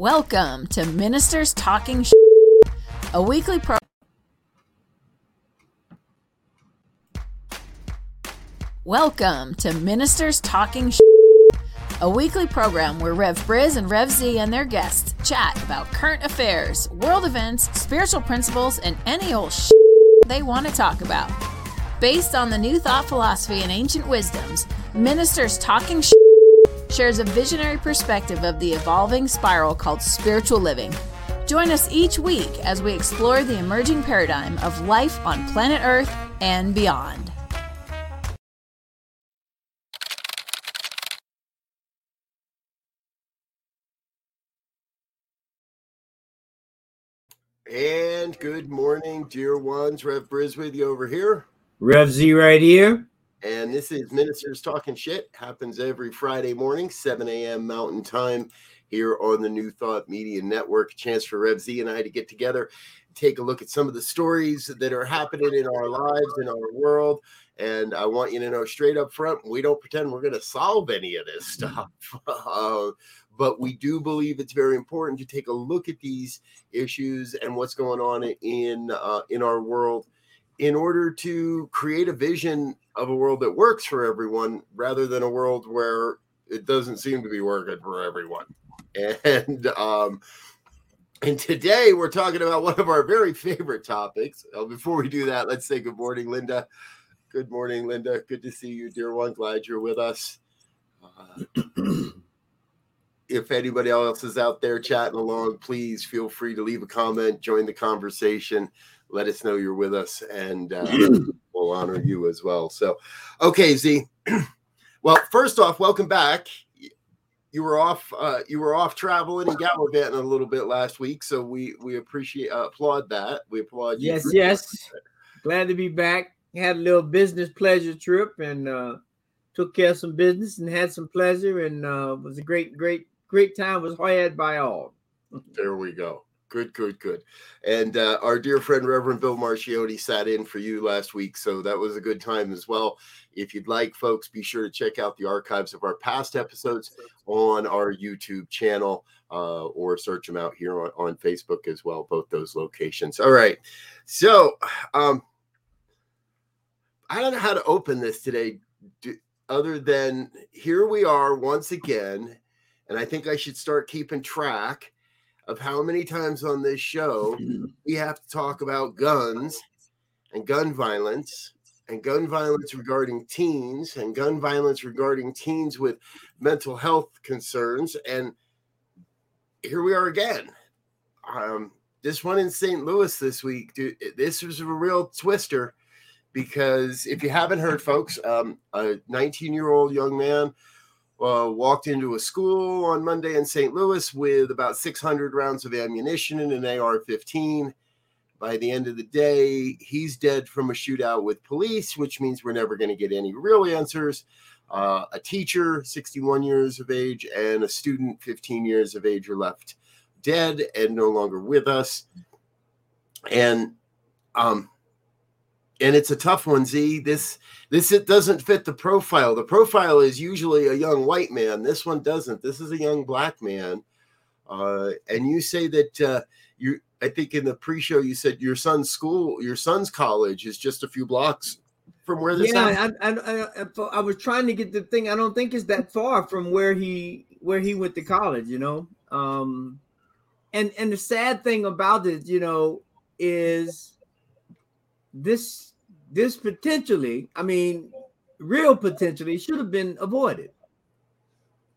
Welcome to Ministers Talking Sh- a weekly pro. Welcome to Ministers Talking Sh- a weekly program where Rev Briz and Rev Z and their guests chat about current affairs, world events, spiritual principles, and any old sh- they want to talk about. Based on the new thought philosophy and ancient wisdoms, Ministers Talking Sh- shares a visionary perspective of the evolving spiral called spiritual living. Join us each week as we explore the emerging paradigm of life on planet Earth and beyond. And good morning, dear ones. Rev Briz with you over here. Rev Z right here. And this is Ministers Talking Shit. Happens every Friday morning, 7 a.m. Mountain Time, here on the New Thought Media Network. A chance for Rev Z and I to get together, take a look at some of the stories that are happening in our lives, in our world. And I want you to know straight up front, we don't pretend we're going to solve any of this stuff. uh, but we do believe it's very important to take a look at these issues and what's going on in uh, in our world in order to create a vision of a world that works for everyone rather than a world where it doesn't seem to be working for everyone. And um and today we're talking about one of our very favorite topics. Uh, before we do that let's say good morning linda. Good morning linda. Good to see you dear one. Glad you're with us. Uh, if anybody else is out there chatting along, please feel free to leave a comment, join the conversation, let us know you're with us, and uh, we'll honor you as well. So, okay, Z. well, first off, welcome back. You were off. Uh, you were off traveling and gallivanting a little bit last week, so we we appreciate uh, applaud that. We applaud you. Yes, yes. Glad to be back. Had a little business pleasure trip and uh, took care of some business and had some pleasure and uh, was a great great great time was had by all. there we go. Good, good, good. And uh, our dear friend Reverend Bill Marchioti sat in for you last week, so that was a good time as well. If you'd like, folks, be sure to check out the archives of our past episodes on our YouTube channel uh, or search them out here on, on Facebook as well, both those locations. All right. So, um, I don't know how to open this today, other than here we are once again and I think I should start keeping track of how many times on this show we have to talk about guns and gun violence and gun violence regarding teens and gun violence regarding teens with mental health concerns. And here we are again. Um, this one in St. Louis this week, dude, this was a real twister because if you haven't heard, folks, um, a 19 year old young man uh, walked into a school on Monday in St. Louis with about 600 rounds of ammunition and an AR 15. By the end of the day, he's dead from a shootout with police, which means we're never going to get any real answers. Uh, a teacher, 61 years of age, and a student, 15 years of age, are left dead and no longer with us. And um, and it's a tough one z. This this it doesn't fit the profile. The profile is usually a young white man. This one doesn't. This is a young black man. Uh, and you say that uh, you i think in the pre-show you said your son's school your son's college is just a few blocks from where this yeah I, I, I, I was trying to get the thing i don't think it's that far from where he where he went to college you know? Um and and the sad thing about it you know is this this potentially, I mean, real potentially should have been avoided.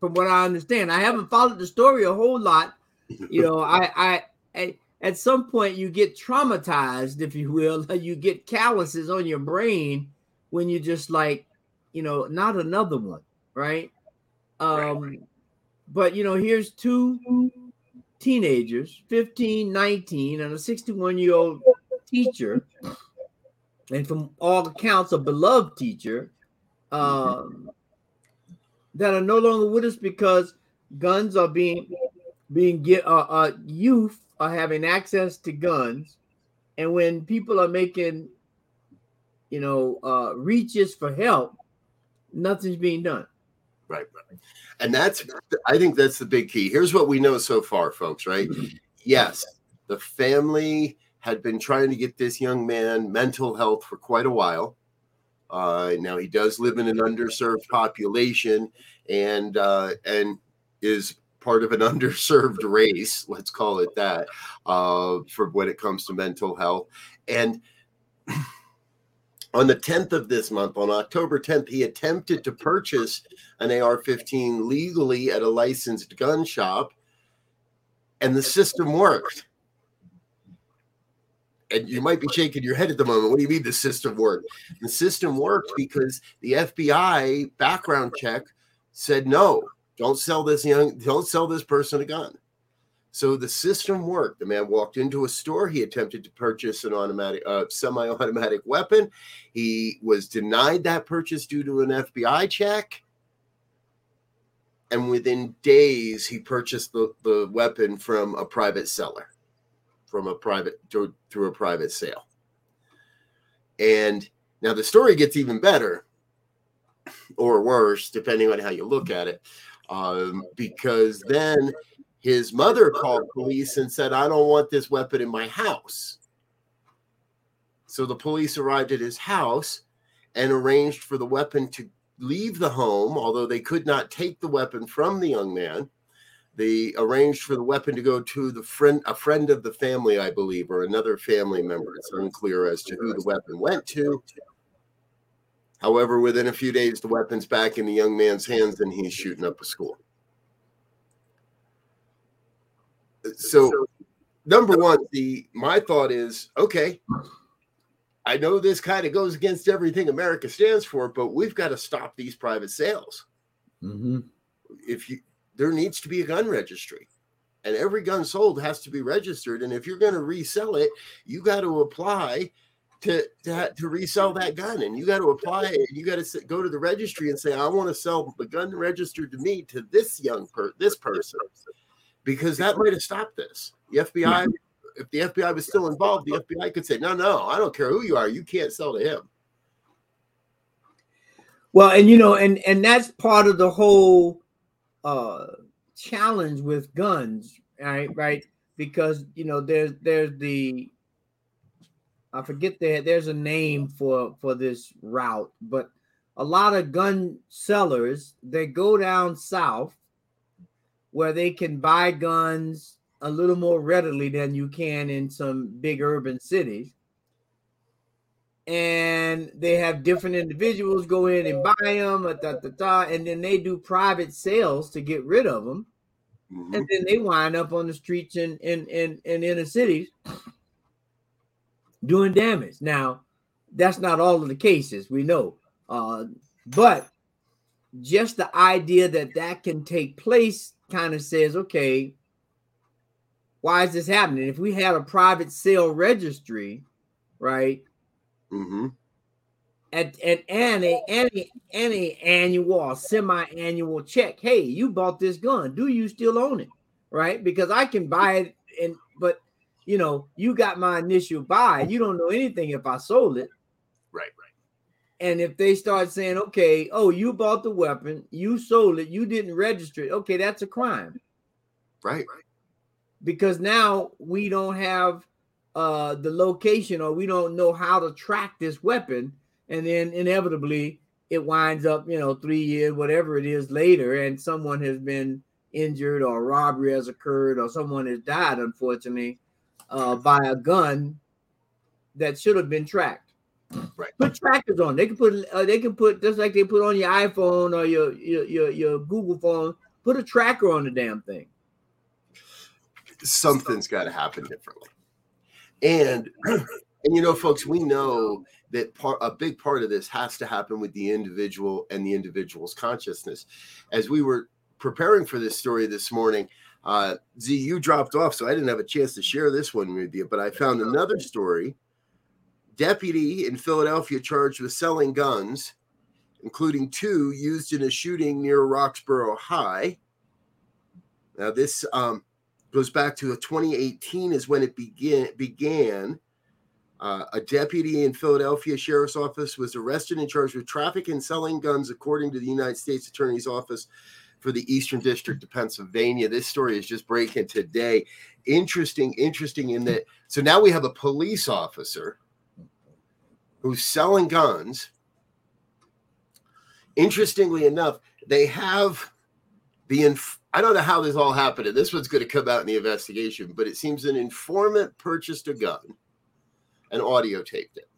From what I understand, I haven't followed the story a whole lot. You know, I, I, I at some point you get traumatized, if you will, you get calluses on your brain when you just like, you know, not another one, right? Um, but you know, here's two teenagers, 15, 19, and a 61 year old teacher, and from all accounts, a beloved teacher, um, that are no longer with us because guns are being being get uh, uh, youth are having access to guns, and when people are making, you know, uh, reaches for help, nothing's being done. Right, right. And that's, I think that's the big key. Here's what we know so far, folks, right? Yes, the family had been trying to get this young man mental health for quite a while. Uh, now he does live in an underserved population and uh, and is part of an underserved race, let's call it that, uh, for when it comes to mental health. And on the 10th of this month, on October 10th, he attempted to purchase an AR 15 legally at a licensed gun shop, and the system worked. And you might be shaking your head at the moment. What do you mean the system worked? The system worked because the FBI background check said no, don't sell this young, don't sell this person a gun. So the system worked. The man walked into a store. He attempted to purchase an automatic, uh, semi-automatic weapon. He was denied that purchase due to an FBI check. And within days, he purchased the, the weapon from a private seller, from a private through, a private sale. And now the story gets even better, or worse, depending on how you look at it, um, because then his mother called police and said, I don't want this weapon in my house. So the police arrived at his house and arranged for the weapon to leave the home, although they could not take the weapon from the young man. They arranged for the weapon to go to the friend, a friend of the family, I believe, or another family member. It's unclear as to who the weapon went to. However, within a few days, the weapon's back in the young man's hands and he's shooting up a school. so number one, the my thought is okay. I know this kind of goes against everything America stands for, but we've got to stop these private sales. Mm-hmm. If you there needs to be a gun registry, and every gun sold has to be registered. And if you're going to resell it, you got to apply to, to to resell that gun, and you got to apply. And you got to go to the registry and say, "I want to sell the gun registered to me to this young per this person." because that might have stopped this. The FBI, mm-hmm. if the FBI was still involved, the FBI could say, no, no, I don't care who you are, you can't sell to him. Well, and you know, and and that's part of the whole uh challenge with guns, right? Right? Because you know, there's there's the I forget that there's a name for for this route, but a lot of gun sellers they go down south where they can buy guns a little more readily than you can in some big urban cities. And they have different individuals go in and buy them, da, da, da, and then they do private sales to get rid of them. Mm-hmm. And then they wind up on the streets in, in, in, in inner cities doing damage. Now, that's not all of the cases, we know. Uh, but just the idea that that can take place kind of says, okay, why is this happening? If we had a private sale registry, right? Mm-hmm. At, at any any any annual or semi-annual check, hey, you bought this gun. Do you still own it? Right? Because I can buy it and but you know, you got my initial buy. You don't know anything if I sold it. Right, right. And if they start saying, okay, oh, you bought the weapon, you sold it, you didn't register it, okay, that's a crime. Right. Because now we don't have uh the location or we don't know how to track this weapon. And then inevitably it winds up, you know, three years, whatever it is later, and someone has been injured or robbery has occurred or someone has died, unfortunately, uh, by a gun that should have been tracked. Right. Put trackers on. They can put uh, they can put just like they put on your iPhone or your, your your your Google phone. Put a tracker on the damn thing. Something's got to happen differently. And and you know, folks, we know that part a big part of this has to happen with the individual and the individual's consciousness. As we were preparing for this story this morning, Uh, Z, you dropped off, so I didn't have a chance to share this one with you, but I found another story. Deputy in Philadelphia charged with selling guns, including two used in a shooting near Roxborough High. Now, this um, goes back to 2018 is when it began. began. Uh, a deputy in Philadelphia Sheriff's Office was arrested and charged with traffic and selling guns, according to the United States Attorney's Office for the Eastern District of Pennsylvania. This story is just breaking today. Interesting, interesting in that. So now we have a police officer who's selling guns. Interestingly enough, they have the inf- I don't know how this all happened. And this one's going to come out in the investigation, but it seems an informant purchased a gun and audio taped it.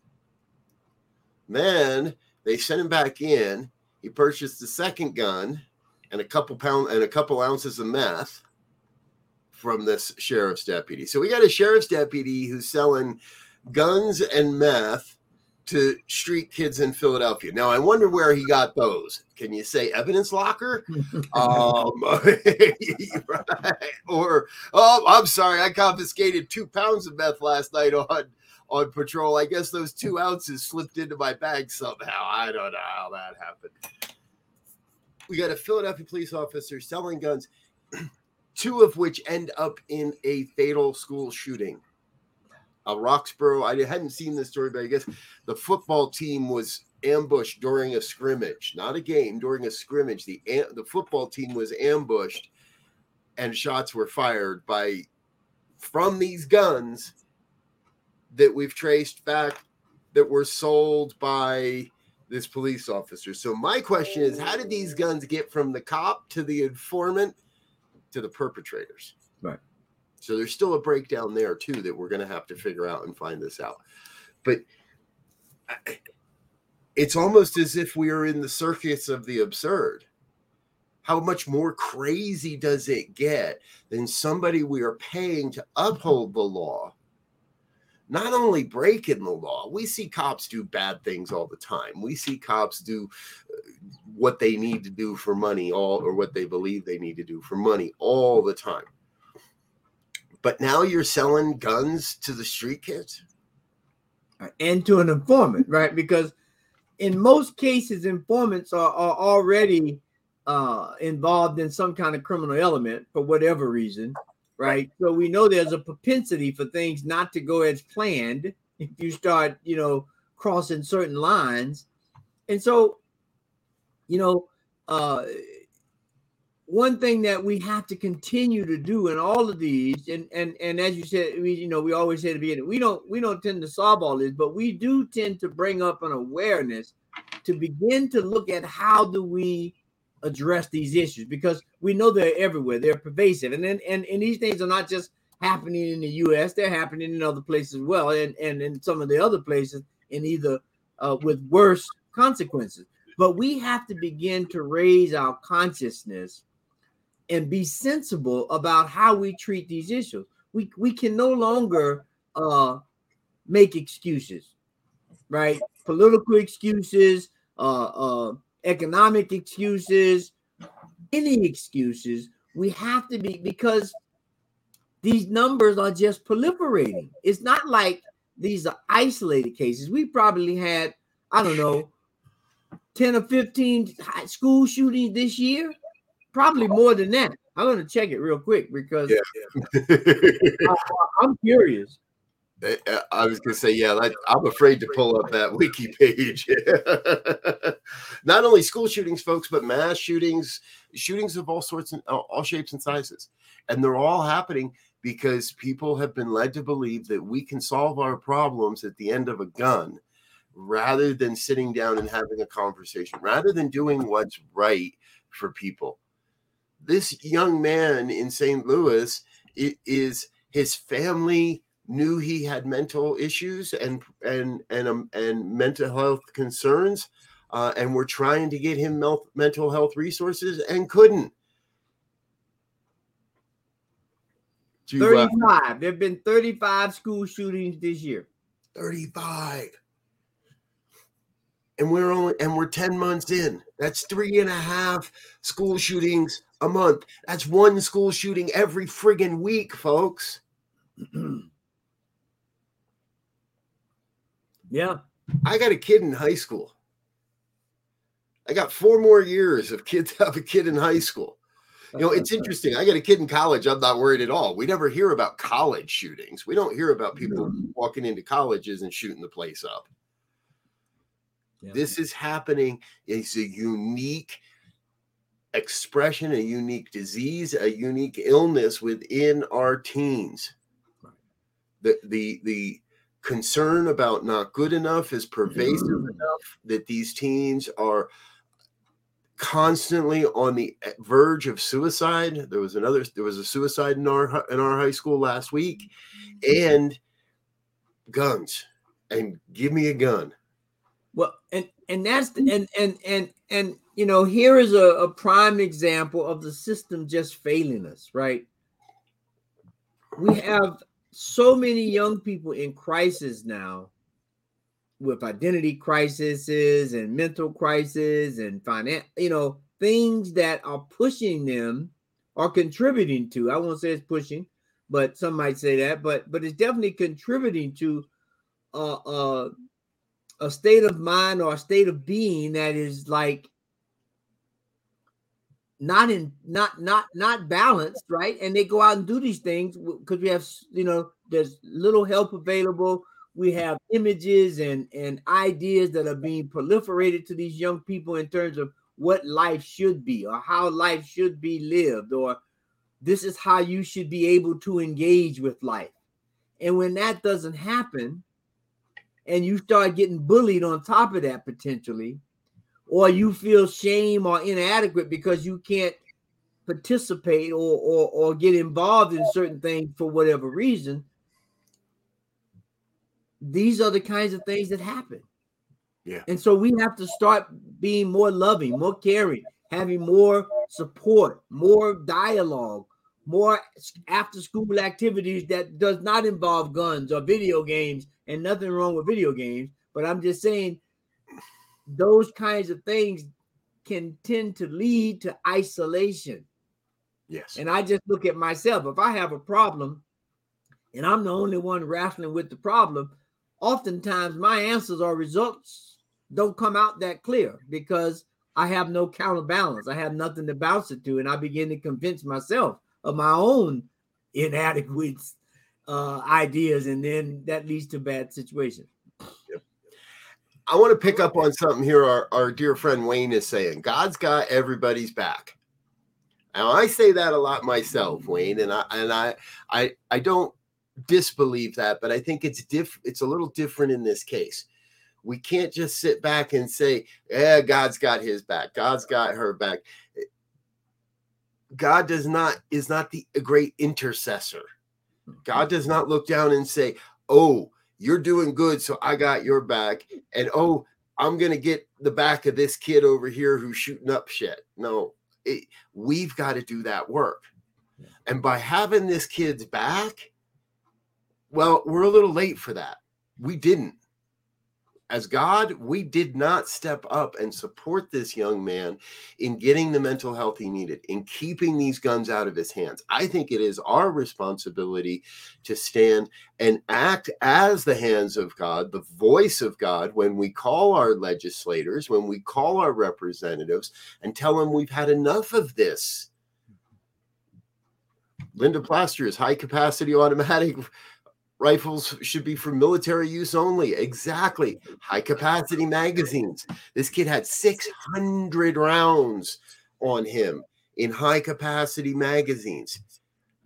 Then they sent him back in. He purchased the second gun and a couple pound and a couple ounces of meth from this sheriff's deputy. So we got a sheriff's deputy who's selling guns and meth to street kids in Philadelphia. Now I wonder where he got those. Can you say evidence locker? um, right. Or oh, I'm sorry, I confiscated two pounds of meth last night on on patrol. I guess those two ounces slipped into my bag somehow. I don't know how that happened. We got a Philadelphia police officer selling guns, two of which end up in a fatal school shooting uh, Roxborough. I hadn't seen this story, but I guess the football team was ambushed during a scrimmage, not a game, during a scrimmage. The the football team was ambushed, and shots were fired by from these guns that we've traced back that were sold by this police officer. So my question is, how did these guns get from the cop to the informant to the perpetrators? Right. So there's still a breakdown there too that we're going to have to figure out and find this out. But it's almost as if we are in the circus of the absurd. How much more crazy does it get than somebody we are paying to uphold the law? Not only breaking the law, we see cops do bad things all the time. We see cops do uh, what they need to do for money, all or what they believe they need to do for money all the time but now you're selling guns to the street kids and to an informant, right? Because in most cases, informants are, are already uh, involved in some kind of criminal element for whatever reason, right? So we know there's a propensity for things not to go as planned if you start, you know, crossing certain lines. And so, you know, uh, one thing that we have to continue to do in all of these, and and and as you said, we you know we always say to be we don't we don't tend to solve all this, but we do tend to bring up an awareness to begin to look at how do we address these issues because we know they're everywhere, they're pervasive, and then and, and these things are not just happening in the U.S., they're happening in other places as well, and and in some of the other places in either uh, with worse consequences. But we have to begin to raise our consciousness and be sensible about how we treat these issues. We we can no longer uh, make excuses, right? Political excuses, uh, uh, economic excuses, any excuses. We have to be because these numbers are just proliferating. It's not like these are isolated cases. We probably had, I don't know, 10 or 15 school shootings this year probably more than that. I'm going to check it real quick because yeah. I, am curious. I was going to say, yeah, I'm afraid to pull up that wiki page. Not only school shootings, folks, but mass shootings, shootings of all sorts and uh, all shapes and sizes. And they're all happening because people have been led to believe that we can solve our problems at the end of a gun rather than sitting down and having a conversation, rather than doing what's right for people this young man in St. Louis is his family knew he had mental issues and and and um, and mental health concerns, uh, and were trying to get him mental health resources and couldn't. To, 35. Uh, there have been 35 school shootings this year. 35. And we're only and we're 10 months in. That's three and a half school shootings a month. That's one school shooting every friggin week folks. Yeah. I got a kid in high school. I got four more years of kids have a kid in high school. You know it's interesting. I got a kid in college. I'm not worried at all. We never hear about college shootings. We don't hear about people walking into colleges and shooting the place up yeah. This is happening. It's a unique expression, a unique disease, a unique illness within our teens. The the the concern about not good enough is pervasive mm. enough that these teens are constantly on the verge of suicide. There was another there was a suicide in our in our high school last week and guns. And give me a gun. Well, and and that's the, and and and and you know, here is a, a prime example of the system just failing us, right? We have so many young people in crisis now with identity crises and mental crisis and finance, you know, things that are pushing them or contributing to. I won't say it's pushing, but some might say that, but but it's definitely contributing to uh uh a state of mind or a state of being that is like not in not not not balanced right? And they go out and do these things because we have you know there's little help available. We have images and and ideas that are being proliferated to these young people in terms of what life should be or how life should be lived or this is how you should be able to engage with life. And when that doesn't happen and you start getting bullied on top of that potentially, or you feel shame or inadequate because you can't participate or, or, or get involved in certain things for whatever reason, these are the kinds of things that happen. Yeah. And so we have to start being more loving, more caring, having more support, more dialogue, more after school activities that does not involve guns or video games and nothing wrong with video games but i'm just saying those kinds of things can tend to lead to isolation. Yes. And i just look at myself if i have a problem and i'm the only one wrestling with the problem oftentimes my answers or results don't come out that clear because i have no counterbalance. I have nothing to bounce it to and i begin to convince myself of my own inadequate uh, ideas, and then that leads to bad situations. I want to pick up on something here. Our, our dear friend Wayne is saying, "God's got everybody's back." Now I say that a lot myself, Wayne, and I and I I I don't disbelieve that, but I think it's diff it's a little different in this case. We can't just sit back and say, "Yeah, God's got his back. God's got her back." God does not is not the great intercessor. God hmm. does not look down and say, "Oh, you're doing good, so I got your back," and "Oh, I'm gonna get the back of this kid over here who's shooting up shit." No, it, we've got to do that work, and by having this kid's back, well, we're a little late for that. We didn't as God, we did not step up and support this young man in getting the mental health he needed, in keeping these guns out of his hands. I think it is our responsibility to stand and act as the hands of God, the voice of God, when we call our legislators, when we call our representatives, and tell them we've had enough of this. Linda Plaster is high capacity automatic rifles should be for military use only. Exactly. High capacity magazines. This kid had 600 rounds on him in high capacity magazines.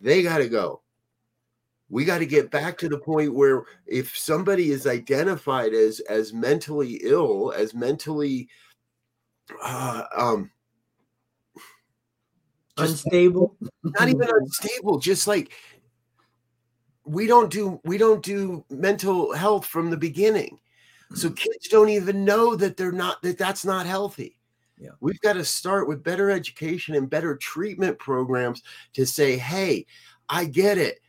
They got to go. We got to get back to the point where if somebody is identified as as mentally ill, as mentally uh, um unstable, not even unstable, just like we don't do we don't do mental health from the beginning. So mm-hmm. kids don't even know that they're not that that's not healthy. Yeah. we've got to start with better education and better treatment programs to say hey i get it.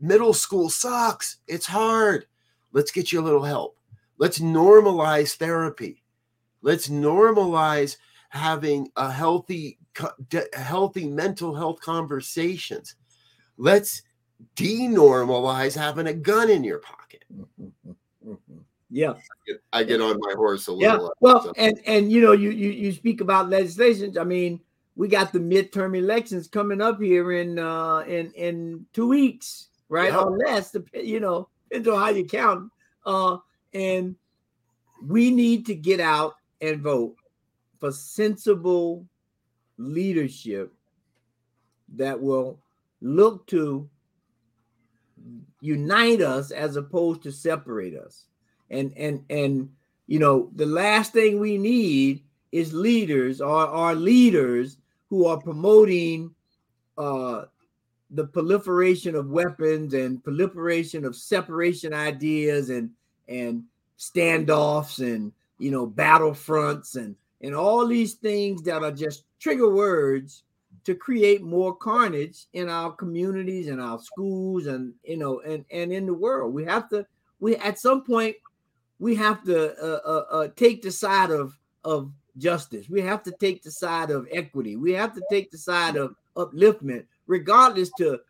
Middle school sucks. It's hard. Let's get you a little help. Let's normalize therapy. Let's normalize having a healthy healthy mental health conversations. Let's denormalize having a gun in your pocket. Yeah, I get, on my horse a little. yeah. Well, so. and and you know, you you you speak about legislation. I mean, we got the midterm elections coming up here in uh in in two weeks, right? Yeah. Or less, you know, depends on how you count. Uh, and we need to get out and vote for sensible leadership that will look to unite us as opposed to separate us. And and and you know the last thing we need is leaders or our leaders who are promoting uh the proliferation of weapons and proliferation of separation ideas and and standoffs and you know battle fronts and and all these things that are just trigger words to create more carnage in our communities and our schools and you know and and in the world. We have to we at some point we have to uh, uh, uh, take the side of of justice. We have to take the side of equity. We have to take the side of upliftment regardless to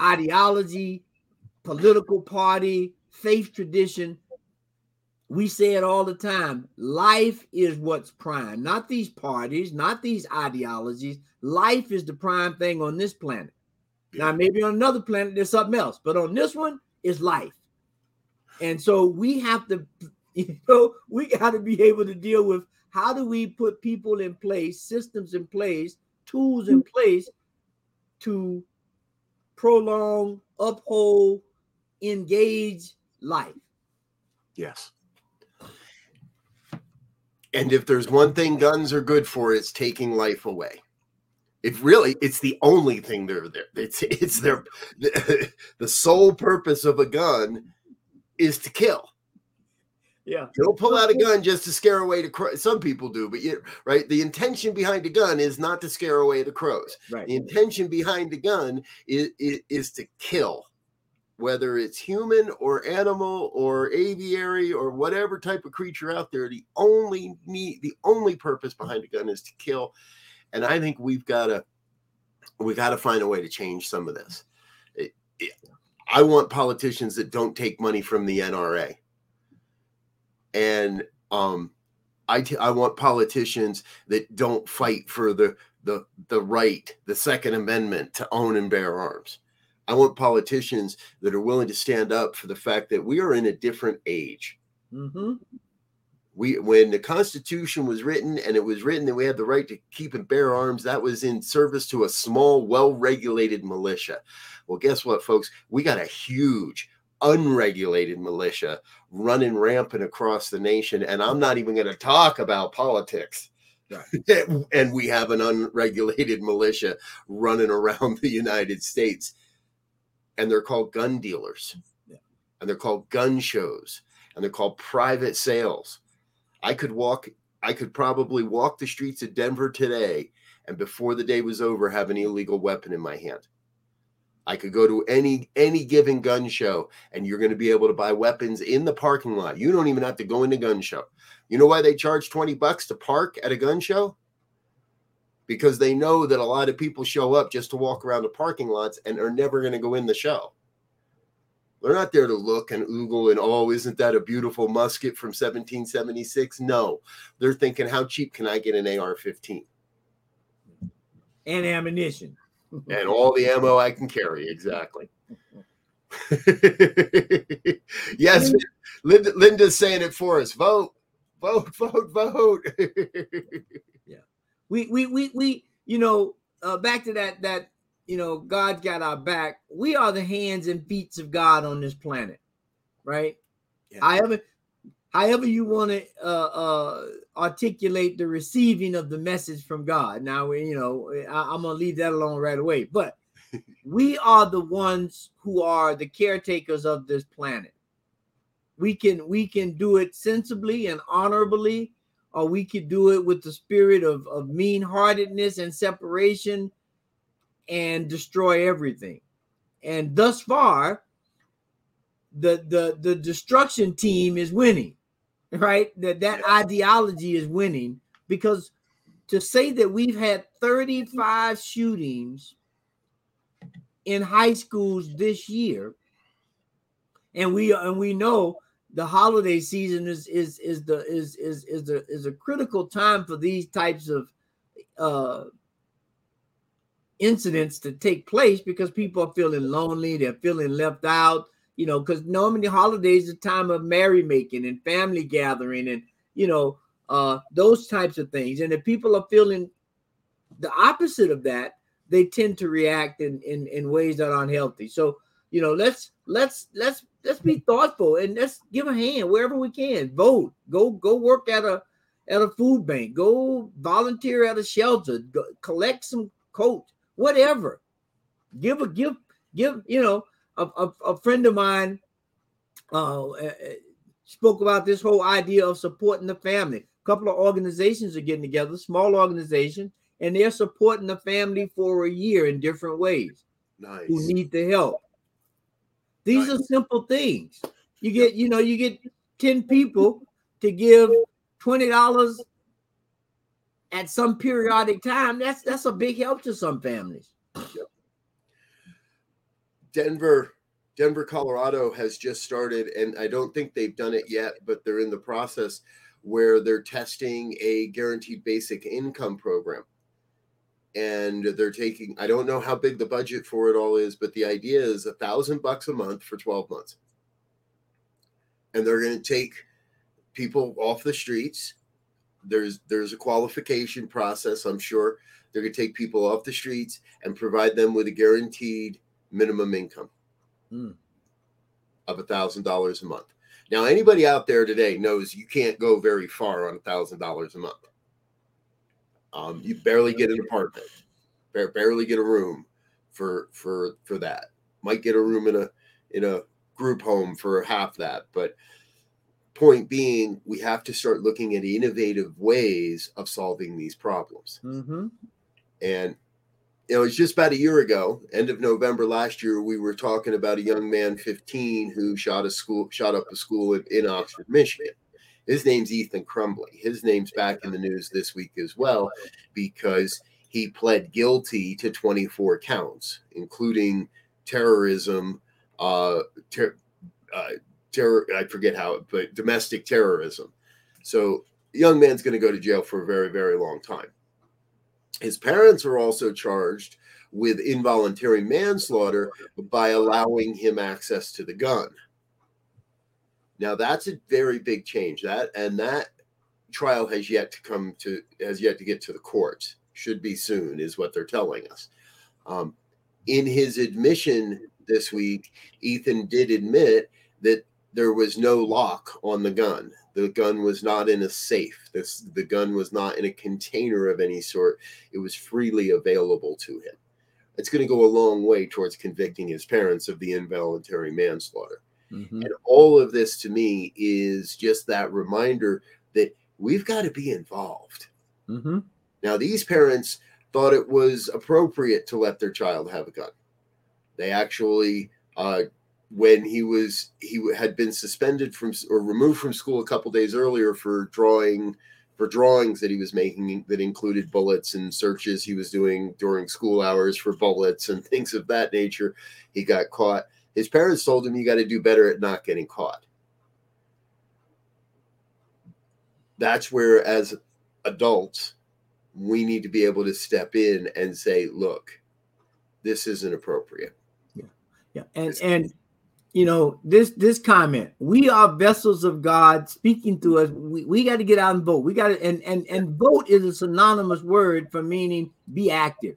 ideology political party faith tradition we say it all the time life is what's prime not these parties not these ideologies. Life is the prime thing on this planet. Now maybe on another planet there's something else but on this one is life. And so we have to you know we got to be able to deal with how do we put people in place systems in place tools in place to prolong uphold engage life. Yes. And if there's one thing guns are good for, it's taking life away. If really, it's the only thing they're there. It's it's their the, the sole purpose of a gun is to kill. yeah You don't pull out a gun just to scare away the crows. Some people do, but you right. The intention behind a gun is not to scare away the crows. right The intention behind the gun is, is, is to kill, whether it's human or animal or aviary or whatever type of creature out there. The only need, the only purpose behind a gun is to kill. And I think we've got to we got to find a way to change some of this. It- it- I want politicians that don't take money from the NRA, and um, I t- I want politicians that don't fight for the the the right, the Second Amendment to own and bear arms. I want politicians that are willing to stand up for the fact that we are in a different age. mm-hmm. We when the Constitution was written and it was written that we had the right to keep and bear arms, that was in service to a small, well-regulated militia. Well, guess what, folks? We got a huge unregulated militia running rampant across the nation. And I'm not even going to talk about politics. and we have an unregulated militia running around the United States. And they're called gun dealers. Yeah. And they're called gun shows. And they're called private sales. I could walk, I could probably walk the streets of Denver today and before the day was over have an illegal weapon in my hand. I could go to any any given gun show and you're going to be able to buy weapons in the parking lot. You don't even have to go into gun show. You know why they charge 20 bucks to park at a gun show? Because they know that a lot of people show up just to walk around the parking lots and are never going to go in the show. They're not there to look and oogle and oh, isn't that a beautiful musket from 1776? No, they're thinking, how cheap can I get an AR-15 and ammunition and all the ammo I can carry? Exactly. yes, Linda, Linda's saying it for us. Vote, vote, vote, vote. we we we we you know uh, back to that that you know god got our back. We are the hands and feet of god on this planet right? Yeah. however however you want to uh, uh articulate the receiving of the message from god. Now we- you know I, i'm gonna leave that alone right away but we are the ones who are the caretakers of this planet. We can we can do it sensibly and honorably or we could do it with the spirit of, of mean heartedness and separation and destroy everything. And thus far, the, the the destruction team is winning. right? That that ideology is winning because to say that we've had 35 shootings in high schools this year, and we and we know the holiday season is is is the is is is a is a critical time for these types of uh incidents to take place because people are feeling lonely, they're feeling left out, you know, because normally holidays is a time of merrymaking and family gathering and you know uh those types of things. And if people are feeling the opposite of that, they tend to react in in, in ways that are unhealthy. So you know, let's let's let's let's be thoughtful and let's give a hand wherever we can. Vote, go go work at a at a food bank, go volunteer at a shelter, go, collect some coats, whatever. Give a give give you know a, a, a friend of mine uh, uh, spoke about this whole idea of supporting the family. A couple of organizations are getting together, small organizations, and they're supporting the family for a year in different ways. Nice. Who need the help? These nice. are simple things. You get, you know, you get 10 people to give $20 at some periodic time. That's that's a big help to some families. Denver, Denver, Colorado has just started, and I don't think they've done it yet, but they're in the process where they're testing a guaranteed basic income program and they're taking i don't know how big the budget for it all is but the idea is a thousand bucks a month for 12 months. And they're going to take people off the streets. There's there's a qualification process i'm sure. They're going to take people off the streets and provide them with a guaranteed minimum income mm. of a thousand dollars a month. Now anybody out there today knows you can't go very far on a thousand dollars a month um, you barely get an apartment, barely get a room for for for that. Might get a room in a in a group home for half that, but point being, we have to start looking at innovative ways of solving these problems. Mm-hmm. And you know, it's just about a year ago, end of November last year, we were talking about a young man, 15, who shot a school, shot up a school in, in Oxford, Michigan. His name's Ethan Crumbley. His name's back in the news this week as well because he pled guilty to 24 counts, including terrorism, uh, ter- uh, terror. I forget how, but domestic terrorism. So, young man's going to go to jail for a very, very long time. His parents are also charged with involuntary manslaughter by allowing him access to the gun. Now that's a very big change. That and that trial has yet to come to has yet to get to the courts. Should be soon, is what they're telling us. Um, in his admission this week, Ethan did admit that there was no lock on the gun. The gun was not in a safe. This the gun was not in a container of any sort. It was freely available to him. It's going to go a long way towards convicting his parents of the involuntary manslaughter. Mm-hmm. And all of this to me is just that reminder that we've got to be involved. Mm-hmm. Now, these parents thought it was appropriate to let their child have a gun. They actually, uh, when he was he had been suspended from or removed from school a couple days earlier for drawing for drawings that he was making that included bullets and searches he was doing during school hours for bullets and things of that nature. He got caught his parents told him you got to do better at not getting caught. That's where, as adults, we need to be able to step in and say, look, this isn't appropriate. Yeah. Yeah. And, and, you know this this comment we are vessels of god speaking to us we, we got to get out and vote we got to and and and vote is a synonymous word for meaning be active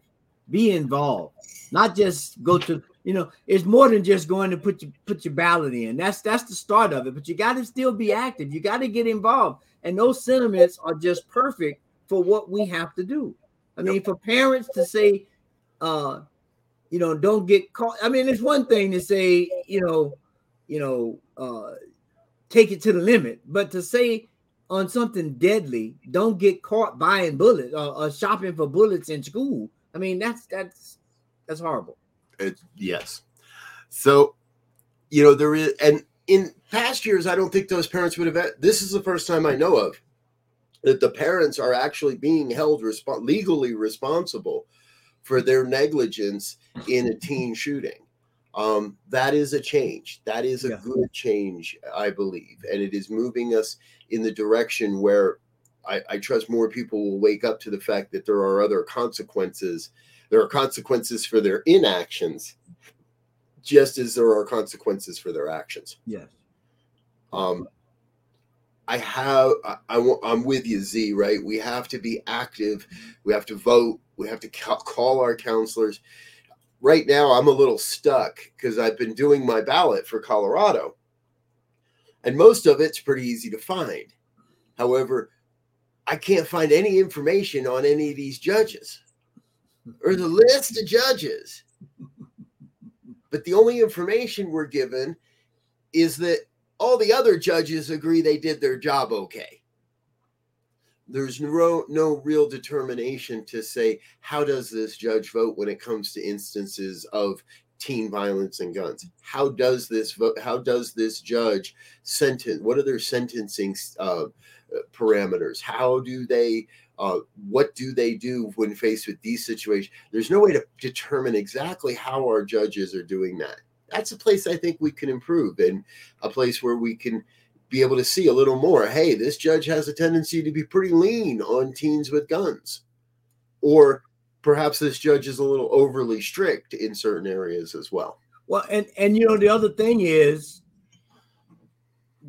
be involved not just go to you know, it's more than just going to put your put your ballot in. That's that's the start of it. But you got to still be active. You got to get involved. And those sentiments are just perfect for what we have to do. I mean, for parents to say, uh, you know, don't get caught. I mean, it's one thing to say, you know, you know, uh, take it to the limit, but to say on something deadly, don't get caught buying bullets or, or shopping for bullets in school. I mean, that's that's that's horrible. Yes. So, you know, there is, and in past years, I don't think those parents would have. This is the first time I know of that the parents are actually being held resp- legally responsible for their negligence in a teen shooting. Um, that is a change. That is a yeah. good change, I believe, and it is moving us in the direction where I, I trust more people will wake up to the fact that there are other consequences. There are consequences for their inactions, just as there are consequences for their actions. Yes. Um, I have, I, I, I'm with you, Z, right? We have to be active. We have to vote. We have to call our councilors. Right now, I'm a little stuck because I've been doing my ballot for Colorado, and most of it's pretty easy to find. However, I can't find any information on any of these judges or the list of judges. But the only information we're given is that all the other judges agree they did their job okay. There's no, no real determination to say how does this judge vote when it comes to instances of teen violence and guns. How does this vote? How does this judge sentence? What are their sentencing uh, parameters? How do they? Uh, what do they do when faced with these situations? There's no way to determine exactly how our judges are doing that. That's a place I think we can improve, and a place where we can be able to see a little more. Hey, this judge has a tendency to be pretty lean on teens with guns, or perhaps this judge is a little overly strict in certain areas as well. Well, and and you know the other thing is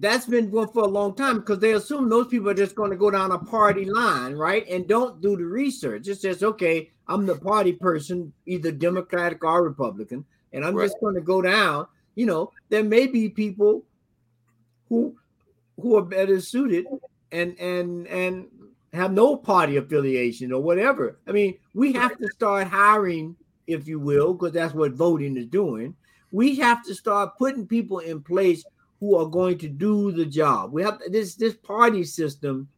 that's been going for a long time because they assume those people are just going to go down a party line, right? And don't do the research. It says, okay, I'm the party person, either Democratic or Republican, and I'm right. just going to go down. You know, there may be people who who are better suited and and and have no party affiliation or whatever. I mean, we have to start hiring, if you will, because that's what voting is doing. We have to start putting people in place who are going to do the job. We have this this party system.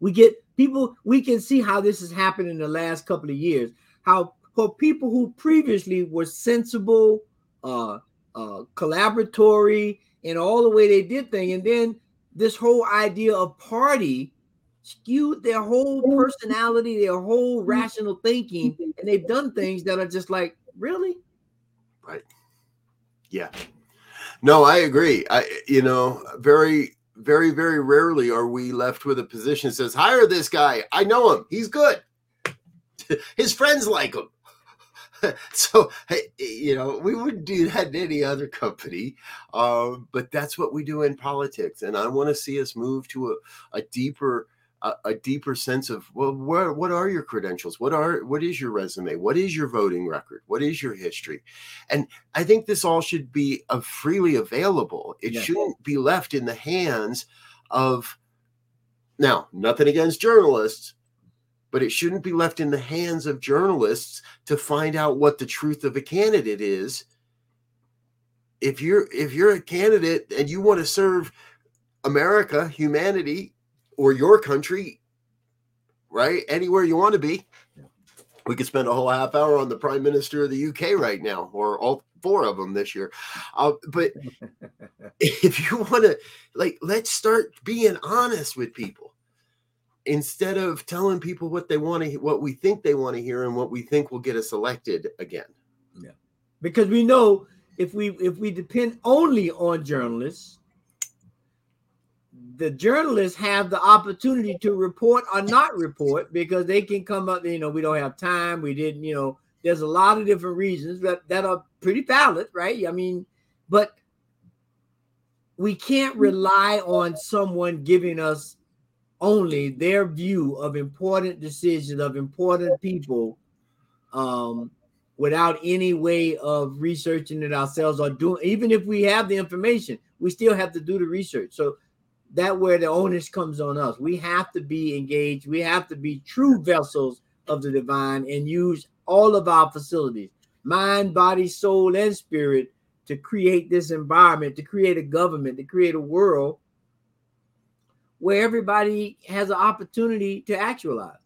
We get people. We can see how this has happened in the last couple of years. How for people who previously were sensible, uh, uh, collaboratory, and all the way they did things, and then this whole idea of party skewed their whole personality, their whole rational thinking, and they've done things that are just like, really? Right. Yeah. No, I agree. I, you know, very, very, very rarely are we left with a position says, hire this guy. I know him. He's good. His friends like him. so you know we wouldn't do that in any other company um, but that's what we do in politics and i want to see us move to a, a deeper a, a, deeper sense of well where what are your credentials? What are what is your resume? What is your voting record? What is your history? And i think this all should be uh, freely available. It shouldn't be left in the hands of now nothing against journalists but it shouldn't be left in the hands of journalists to find out what the truth of a candidate is. If you're if you're a candidate and you want to serve america humanity or your country, right? Anywhere you want to be. We could spend a whole half hour on the prime minister of the UK right now, or all four of them this year. Uh, but if you want to, like, let's start being honest with people instead of telling people what they want to, what we think they want to hear, and what we think will get us elected again. Yeah, because we know if we if we depend only on journalists the journalists have the opportunity to report or not report because they can come up, you know, we don't have time, we didn't, you know, there's a lot of different reasons that, that are pretty valid, right? I mean, but we can't rely on someone giving us only their view of important decisions of important people um, without any way of researching it ourselves or doing even if we have the information we still have to do the research so that where the onus comes on us. We have to be engaged. We have to be true vessels of the divine and use all of our facilities, mind, body, soul, and spirit, to create this environment, to create a government, to create a world where everybody has an opportunity to actualize.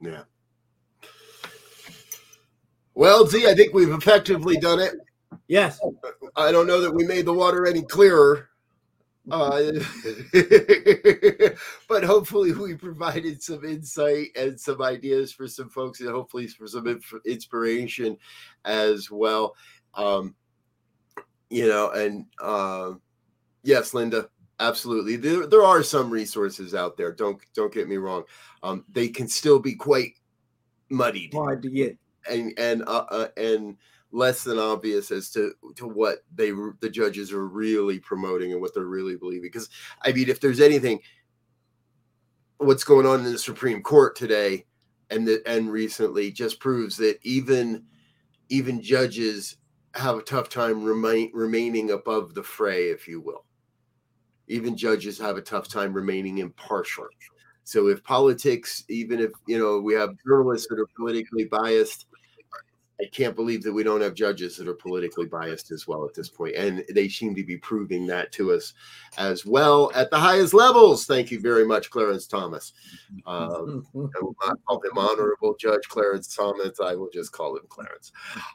Yeah. Well, Z, I think we've effectively done it. Yes. I don't know that we made the water any clearer. Uh, but hopefully we provided some insight and some ideas for some folks and hopefully for some inf- inspiration as well. Um, you know and um, yes linda absolutely. There, there are some resources out there don't don't get me wrong. Um, they can still be quite muddied. Hard to get. and and uh, uh, and less than obvious as to to what they the judges are really promoting and what they're really believing because i mean if there's anything what's going on in the supreme court today and that and recently just proves that even even judges have a tough time remain, remaining above the fray if you will. Even judges have a tough time remaining impartial. So if politics even if you know we have journalists that are politically biased I can't believe that we don't have judges that are politically biased as well at this point, and they seem to be proving that to us as well at the highest levels. Thank you very much, Clarence Thomas. Um, I will not call him Honorable Judge Clarence Thomas. I will just call him Clarence.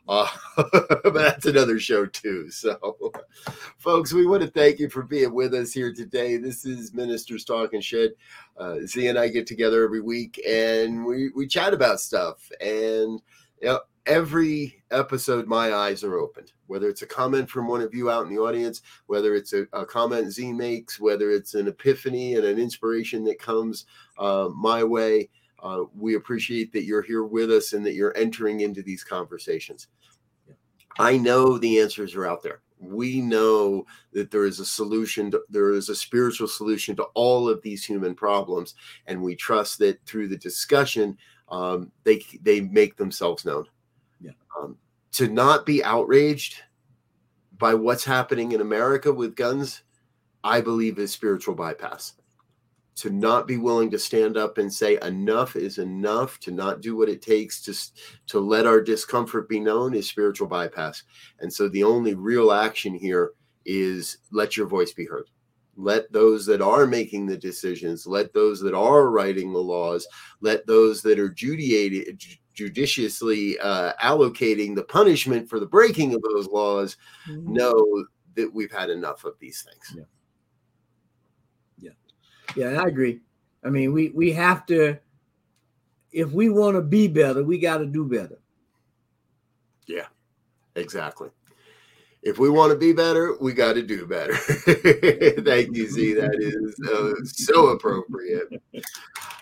Uh, but that's another show too. So, folks, we want to thank you for being with us here today. This is Ministers Talking Shed. Uh, Z and I get together every week, and we we chat about stuff and. You know, every episode my eyes are opened. Whether it's a comment from one of you out in the audience whether it's a, a comment z makes whether it's an epiphany and an inspiration that comes uh, my way uh, we appreciate that you're here with us and that you're entering into these conversations. I know the answers are out there. We know that there is a solution to, there is a spiritual solution to all of these human problems and we trust that through the discussion um, they they make themselves known um, to not be outraged by what's happening in America with guns, I believe is spiritual bypass. To not be willing to stand up and say enough is enough, to not do what it takes to to let our discomfort be known is spiritual bypass. And so the only real action here is let your voice be heard. Let those that are making the decisions, let those that are writing the laws, let those that are judiated, judiciously uh, allocating the punishment for the breaking of those laws mm-hmm. know that we've had enough of these things. Yeah. Yeah. Yeah, I agree. I mean, we we have to if we want to be better, we got to do better. Yeah. Exactly if we want to be better, we got to do better. Thank you, Z. That is uh, so appropriate.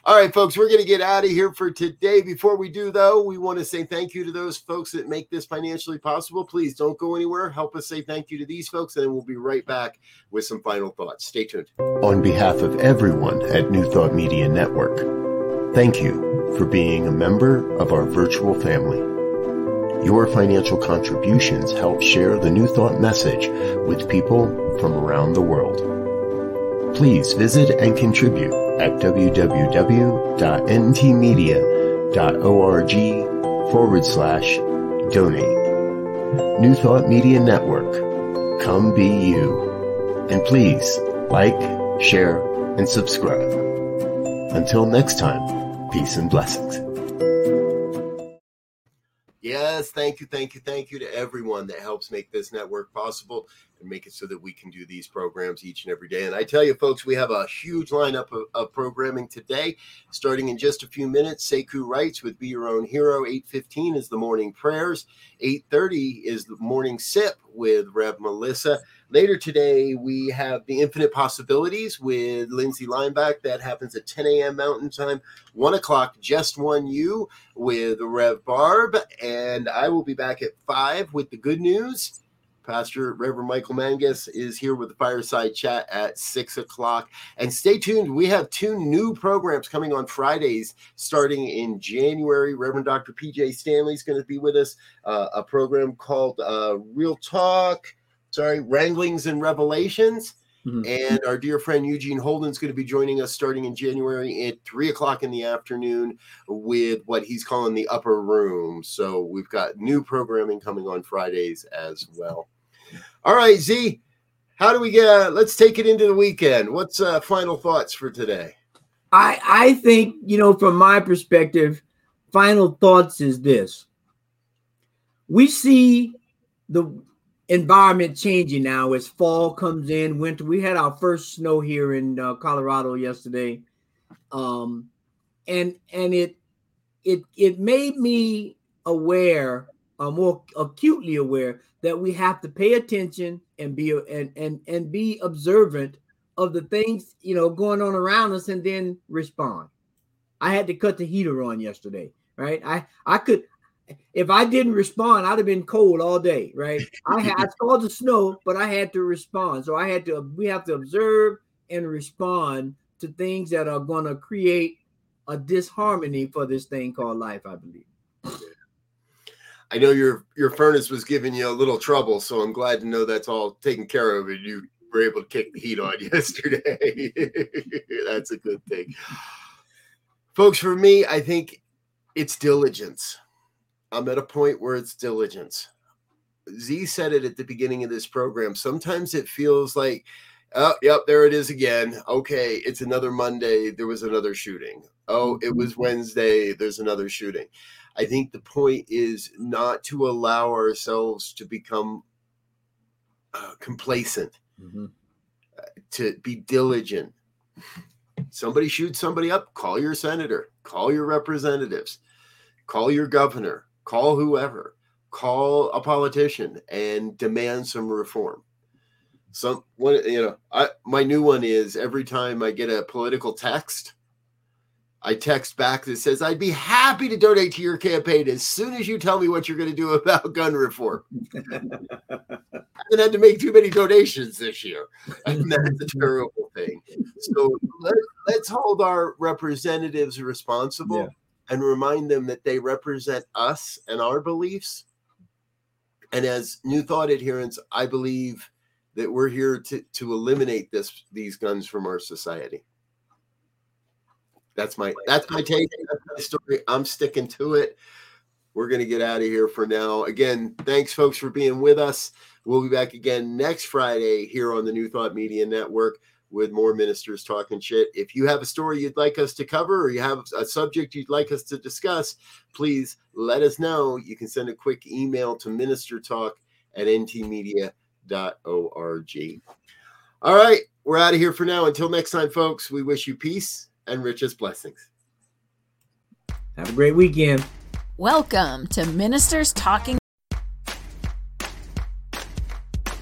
All right, folks, we're going to get out of here for today. Before we do, though, we want to say thank you to those folks that make this financially possible. Please don't go anywhere. Help us say thank you to these folks, and we'll be right back with some final thoughts. Stay tuned. On behalf of everyone at New Thought Media Network, thank you for being a member of our virtual family. Your financial contributions help share the New Thought message with people from around the world. Please visit and contribute at www.ntmedia.org forward slash donate. New Thought Media Network. Come be you. And please like, share, and subscribe. Until next time, peace and blessings. Yes, thank you, thank you, thank you to everyone that helps make this network possible and make it so that we can do these programs each and every day. And I tell you, folks, we have a huge lineup of, of programming today. Starting in just a few minutes, Sekou Writes with Be Your Own Hero. 8.15 is the morning prayers. 8.30 is the morning sip with Rev Melissa. Later today, we have the Infinite Possibilities with Lindsay Lineback. That happens at 10 a.m. Mountain Time. 1 o'clock, Just One You with Rev Barb. And I will be back at 5 with the good news. Pastor Reverend Michael Mangus is here with the fireside chat at six o'clock. And stay tuned. We have two new programs coming on Fridays starting in January. Reverend Dr. PJ Stanley is going to be with us, uh, a program called uh, Real Talk, sorry, Wranglings and Revelations. Mm-hmm. And our dear friend Eugene Holden is going to be joining us starting in January at three o'clock in the afternoon with what he's calling the upper room. So we've got new programming coming on Fridays as well. All right, Z, how do we get? let's take it into the weekend. What's uh, final thoughts for today? I I think you know from my perspective, final thoughts is this: we see the environment changing now as fall comes in, winter. We had our first snow here in uh, Colorado yesterday, um, and and it it it made me aware, uh, more acutely aware that we have to pay attention and be and and and be observant of the things you know going on around us, and then respond. I had to cut the heater on yesterday, right? I I could if I didn't respond, I'd have been cold all day, right? I I saw the snow, but I had to respond. So I had to we have to observe and respond to things that are going to create a disharmony for this thing called life, I believe. I know your your furnace was giving you a little trouble, so I'm glad to know that's all taken care of and you were able to kick the heat on yesterday. that's a good thing. Folks, for me, I think it's diligence I'm at a point where it's diligence. Z said it at the beginning of this program. Sometimes it feels like, oh, yep, there it is again. Okay, it's another Monday. There was another shooting. Oh, it was mm-hmm. Wednesday. There's another shooting. I think the point is not to allow ourselves to become uh, complacent, mm-hmm. uh, to be diligent. Somebody shoots somebody up, call your senator, call your representatives, call your governor, call whoever, call a politician and demand some reform. Some one, you know, I my new one is every time I get a political text, I text back that says, I'd be happy to donate to your campaign as soon as you tell me what you're going to do about gun reform. I haven't had to make too many donations this year. And that's a terrible thing. So let, us hold our representatives responsible. Yeah and remind them that they represent us and our beliefs. And as New Thought adherents, I believe that we're here to, to eliminate this these guns from our society. That's my that's my take. That's my story. I'm sticking to it. We're gonna get out of here for now. Again, thanks folks for being with us. We'll be back again next Friday here on the New Thought Media Network with more ministers talking shit. If you have a story you'd like us to cover or you have a subject you'd like us to discuss, please let us know. You can send a quick email to ministertalk at ntmedia.org. All right, we're out of here for now. Until next time, folks, we wish you peace and richest blessings. Have a great weekend. Welcome to Ministers Talking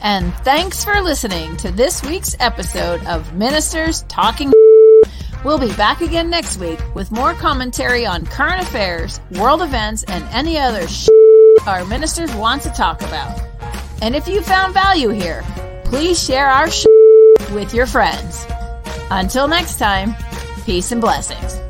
And thanks for listening to this week's episode of Ministers Talking. We'll be back again next week with more commentary on current affairs, world events, and any other our ministers want to talk about. And if you found value here, please share our with your friends. Until next time, peace and blessings.